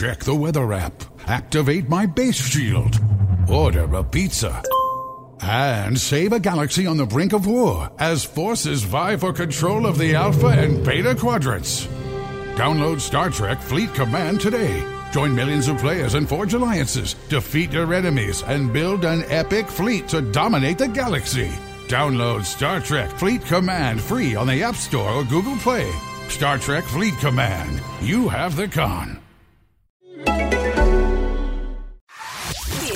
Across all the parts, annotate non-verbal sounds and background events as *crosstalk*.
Check the weather app. Activate my base shield. Order a pizza. And save a galaxy on the brink of war as forces vie for control of the Alpha and Beta quadrants. Download Star Trek Fleet Command today. Join millions of players and forge alliances, defeat your enemies, and build an epic fleet to dominate the galaxy. Download Star Trek Fleet Command free on the App Store or Google Play. Star Trek Fleet Command. You have the con.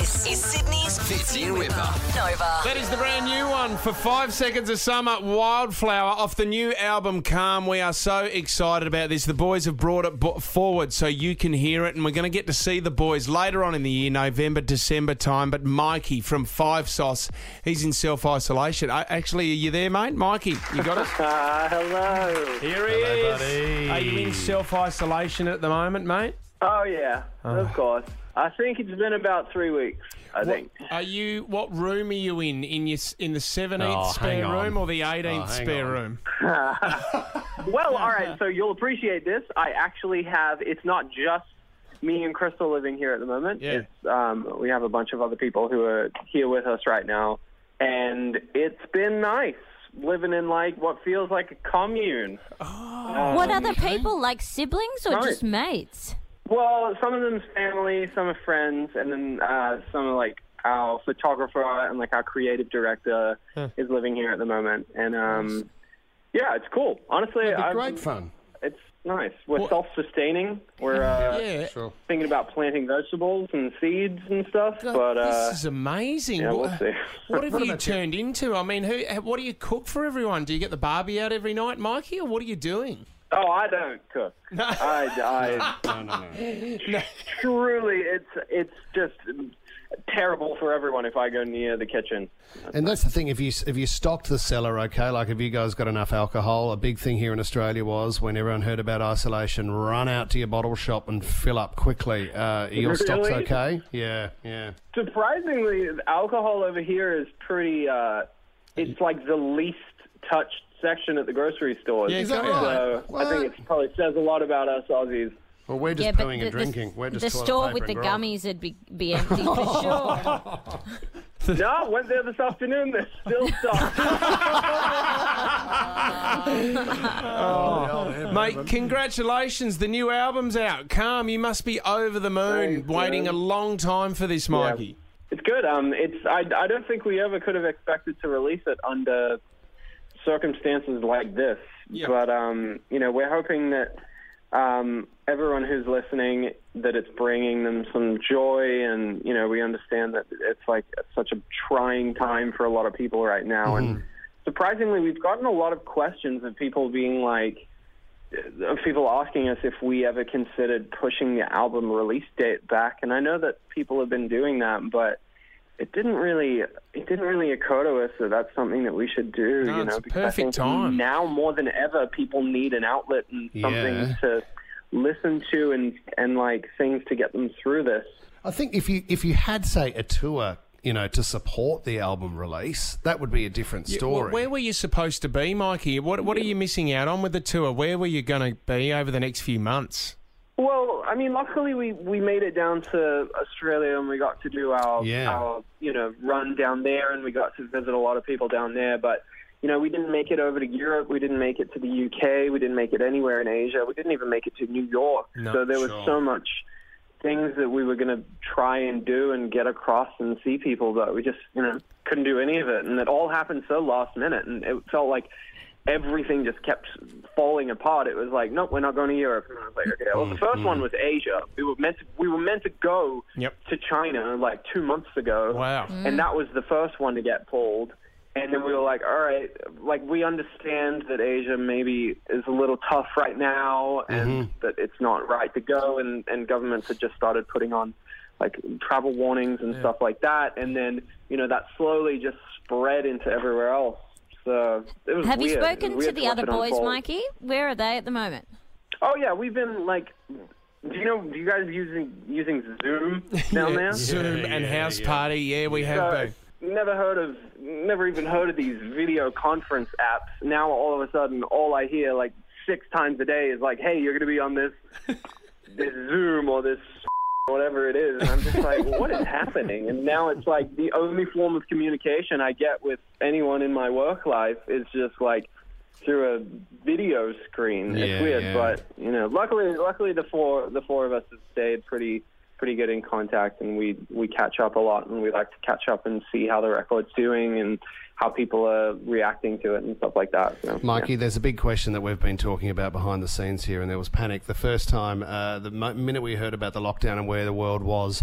This is Sydney's Fitzy and Whipper. Nova. That is the brand new one for Five Seconds of Summer, Wildflower, off the new album Calm. We are so excited about this. The boys have brought it forward so you can hear it, and we're going to get to see the boys later on in the year, November, December time. But Mikey from Five Sauce, he's in self isolation. Actually, are you there, mate? Mikey, you got us? *laughs* Uh, hello. Here he is. Are you in self isolation at the moment, mate? Oh yeah, of course. I think it's been about three weeks. I think. Are you? What room are you in? In your in the seventeenth Oh, spare room or the eighteenth Oh, spare on. room? *laughs* *laughs* Well, all right. So you'll appreciate this. I actually have. It's not just me and Crystal living here at the moment. Yeah. It's, um, we have a bunch of other people who are here with us right now, and it's been nice living in like what feels like a commune. Oh. What other people, like siblings or Right. just mates? Well, some of them's family, some are friends, and then uh, some are like our photographer and like our creative director is living here at the moment, and um, yeah, it's cool. Honestly, It'd be I'm- great fun. It's nice. We're What- self-sustaining. We're uh, Yeah. Thinking about planting vegetables and seeds and stuff, but uh, this is amazing. yeah, we'll what, see. *laughs* what have you turned into? I mean, who? What do you cook for everyone? Do you get the barbie out every night, Mikey, or what are you doing? Oh, I don't cook. *laughs* I, No, no, no. Truly, it's it's just terrible for everyone if I go near the kitchen. And that's the thing. If you if you stocked the cellar, okay, like if you guys got enough alcohol, a big thing here in Australia was when everyone heard about isolation, run out to your bottle shop and fill up quickly. Uh, your stock's okay? Yeah, yeah. Surprisingly, alcohol over here is pretty. Uh, it's like the least touched section at the grocery stores. Yeah, Is that Yeah. right? So I think it probably says a lot about us Aussies. Well, we're just yeah, but pooing the, and drinking. the, we're just the store with the and grog. gummies would be, be empty for *laughs* sure. no, went there this afternoon. They're still stocked. *laughs* *laughs* Mate, congratulations. The new album's out. Calm, you must be over the moon, Thanks, waiting man. a long time for this, Mikey. It's good. Um, it's I, I don't think we ever could have expected to release it under circumstances like this. Yeah. But um, you know, we're hoping that um, everyone who's listening that it's bringing them some joy, and you know, we understand that it's like such a trying time for a lot of people right now, and surprisingly, we've gotten a lot of questions of people being like of people asking us if we ever considered pushing the album release date back, and I know that people have been doing that, but it didn't really it didn't really occur to us that that's something that we should do. No, you it's know, a because I perfect think time. now more than ever, people need an outlet and something Yeah. to listen to and and like things to get them through this. I think if you if you had say a tour, you know, to support the album release, that would be a different story. wh- Where were you supposed to be, Mikey? What What are you missing out on with the tour? Where were you going to be over the next few months? Well, I mean, luckily we, we made it down to Australia and we got to do our, Yeah. our you know run down there and we got to visit a lot of people down there. But you know, we didn't make it over to Europe. We didn't make it to the UK. We didn't make it anywhere in Asia. We didn't even make it to New York. No, so there was so much things that we were going to try and do and get across and see people, but we just you know couldn't do any of it. And it all happened so last minute, and it felt like everything just kept falling apart. It was like, nope, we're not going to Europe. And I was like, okay. Well, the 1st one mm-hmm. was Asia. We were meant to, we were meant to go Yep. to China like two months ago, Wow. Mm. and that was the first one to get pulled. And then we were like, all right, like we understand that Asia maybe is a little tough right now, and mm-hmm. that it's not right to go, and and governments had just started putting on like travel warnings and stuff like that, and then you know that slowly just spread into everywhere else. So it was Have you weird. It was spoken to the watch other boys, unfold. Mikey? Where are they at the moment? Oh yeah, we've been like, do you know? Do you guys using using Zoom *laughs* down Yeah, there? Zoom Yeah, and yeah, House yeah. Party. Yeah, we have So, been. never heard of, never even heard of these video conference apps. Now all of a sudden, all I hear like six times a day is like, "Hey, you're going to be on this *laughs* this Zoom or this whatever it is, and I'm just like, what is *laughs* happening? And now it's like the only form of communication I get with anyone in my work life is just like through a video screen. Yeah, it's weird, yeah. but you know, luckily, luckily the four the four of us have stayed pretty pretty good in contact, and we we catch up a lot, and we like to catch up and see how the record's doing and how people are reacting to it and stuff like that. So, Mikey, there's a big question that we've been talking about behind the scenes here, and there was panic the first time. Uh, the mo- minute we heard about the lockdown and where the world was,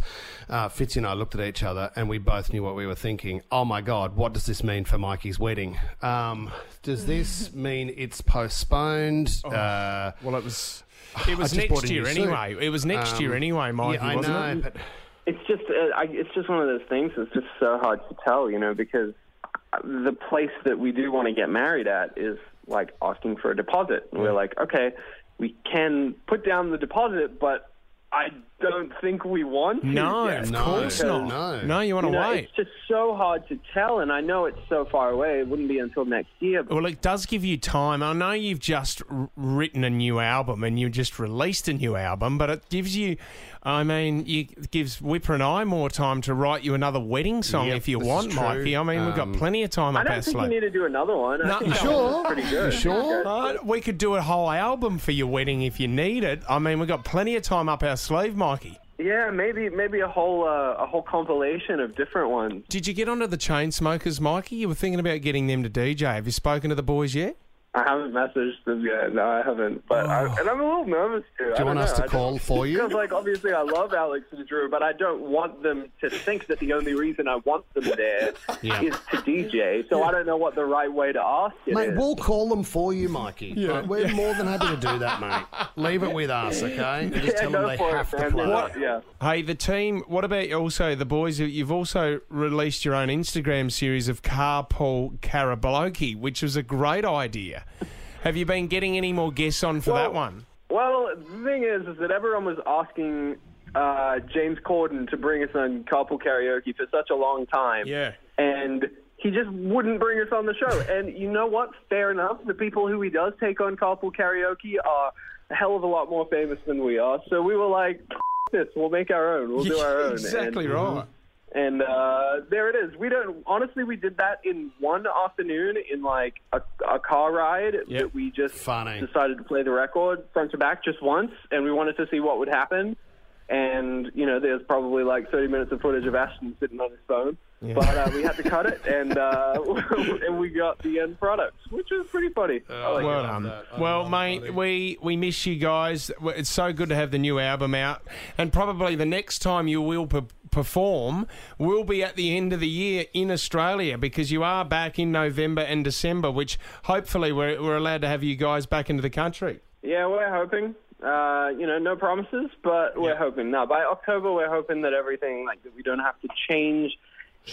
uh, Fitzy and I looked at each other, and we both knew what we were thinking. Oh my God, what does this mean for Mikey's wedding? Um, does this mean it's postponed? Uh, Well, it was. *sighs* It was I just bought next year new suit. anyway. It was next year Um, anyway, Mikey, yeah, I wasn't know, it? but It's just uh, I, it's just one of those things. It's just so hard to tell, you know, because the place that we do want to get married at is like asking for a deposit, and we're like, okay, we can put down the deposit, but I don't think we want to. No, yet. of No, course not. no. No, you want You to know, wait. it's just so hard to tell, and I know it's so far away. It wouldn't be until next year. But Well, it does give you time. I know you've just r- written a new album and you just released a new album, but it gives you, I mean, you, it gives Whipper and I more time to write you another wedding song Yep, if you this is want, true. Mikey. I mean, we've got Um, plenty of time I up our don't think we sleeve. need to do another one. No, I think that sure? one pretty good. You sure? Uh, we could do a whole album for your wedding if you need it. I mean, we've got plenty of time up our sleeve, Mikey. Yeah, maybe maybe a whole uh, a whole compilation of different ones. Did you get onto the Chainsmokers, Mikey? You were thinking about getting them to DJ. Have you spoken to the boys yet? I haven't messaged them yet. No, I haven't. But I, oh. and I'm a little nervous too. Oh. Do you want us to call for you? Because like obviously I love Alex and Drew, but I don't want them to think that the only reason I want them there *laughs* Yeah. is to DJ. So I don't know what the right way to ask it Mate, is. we'll call them for you, Mikey. Like, we're more than happy to do that, mate. *laughs* Leave it with us, okay? And just yeah, tell go them they for have it, to man. play. What- Yeah. Hey, the team. What about also the boys? You've also released your own Instagram series of Carpool Karaoke, which was a great idea. Have you been getting any more guests on for that one? Well, the thing is, is that everyone was asking uh, James Corden to bring us on carpool karaoke for such a long time. Yeah. And he just wouldn't bring us on the show. And you know what? Fair enough. The people who he does take on carpool karaoke are a hell of a lot more famous than we are. So we were like, this, we'll make our own. We'll do *laughs* our own. exactly and, right. And uh, there it is. We don't honestly. We did that in one afternoon in like a, a car ride Yep. that we just Funny. decided to play the record front to back just once, and we wanted to see what would happen. And you know, there's probably like 30 minutes of footage of Ashton sitting on his phone, but uh, we had to cut it, *laughs* and uh, *laughs* and we got the end product, which was pretty funny. I like Well it. done. Well, mate, we, we miss you guys. It's so good to have the new album out. And probably the next time you will per- perform will be at the end of the year in Australia because you are back in November and December, which hopefully we're, we're allowed to have you guys back into the country. Yeah, we're hoping. Uh, you know, no promises, but we're hoping. Now, by October, we're hoping that everything, like, that we don't have to change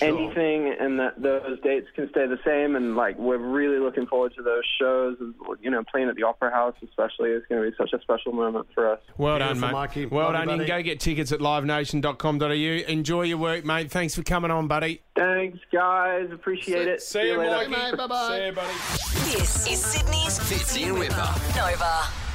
anything and that those dates can stay the same. And, like, we're really looking forward to those shows. And, you know, playing at the Opera House, especially, is going to be such a special moment for us. Well done, mate. Mikey. Well Love you, done. You can go get tickets at livenation.com.au. Enjoy your work, mate. Thanks for coming on, buddy. Thanks, guys. Appreciate it. See you, later. Mikey. Bye-bye. See you, buddy. This is Sydney's Fitzy and Whipper. Nova.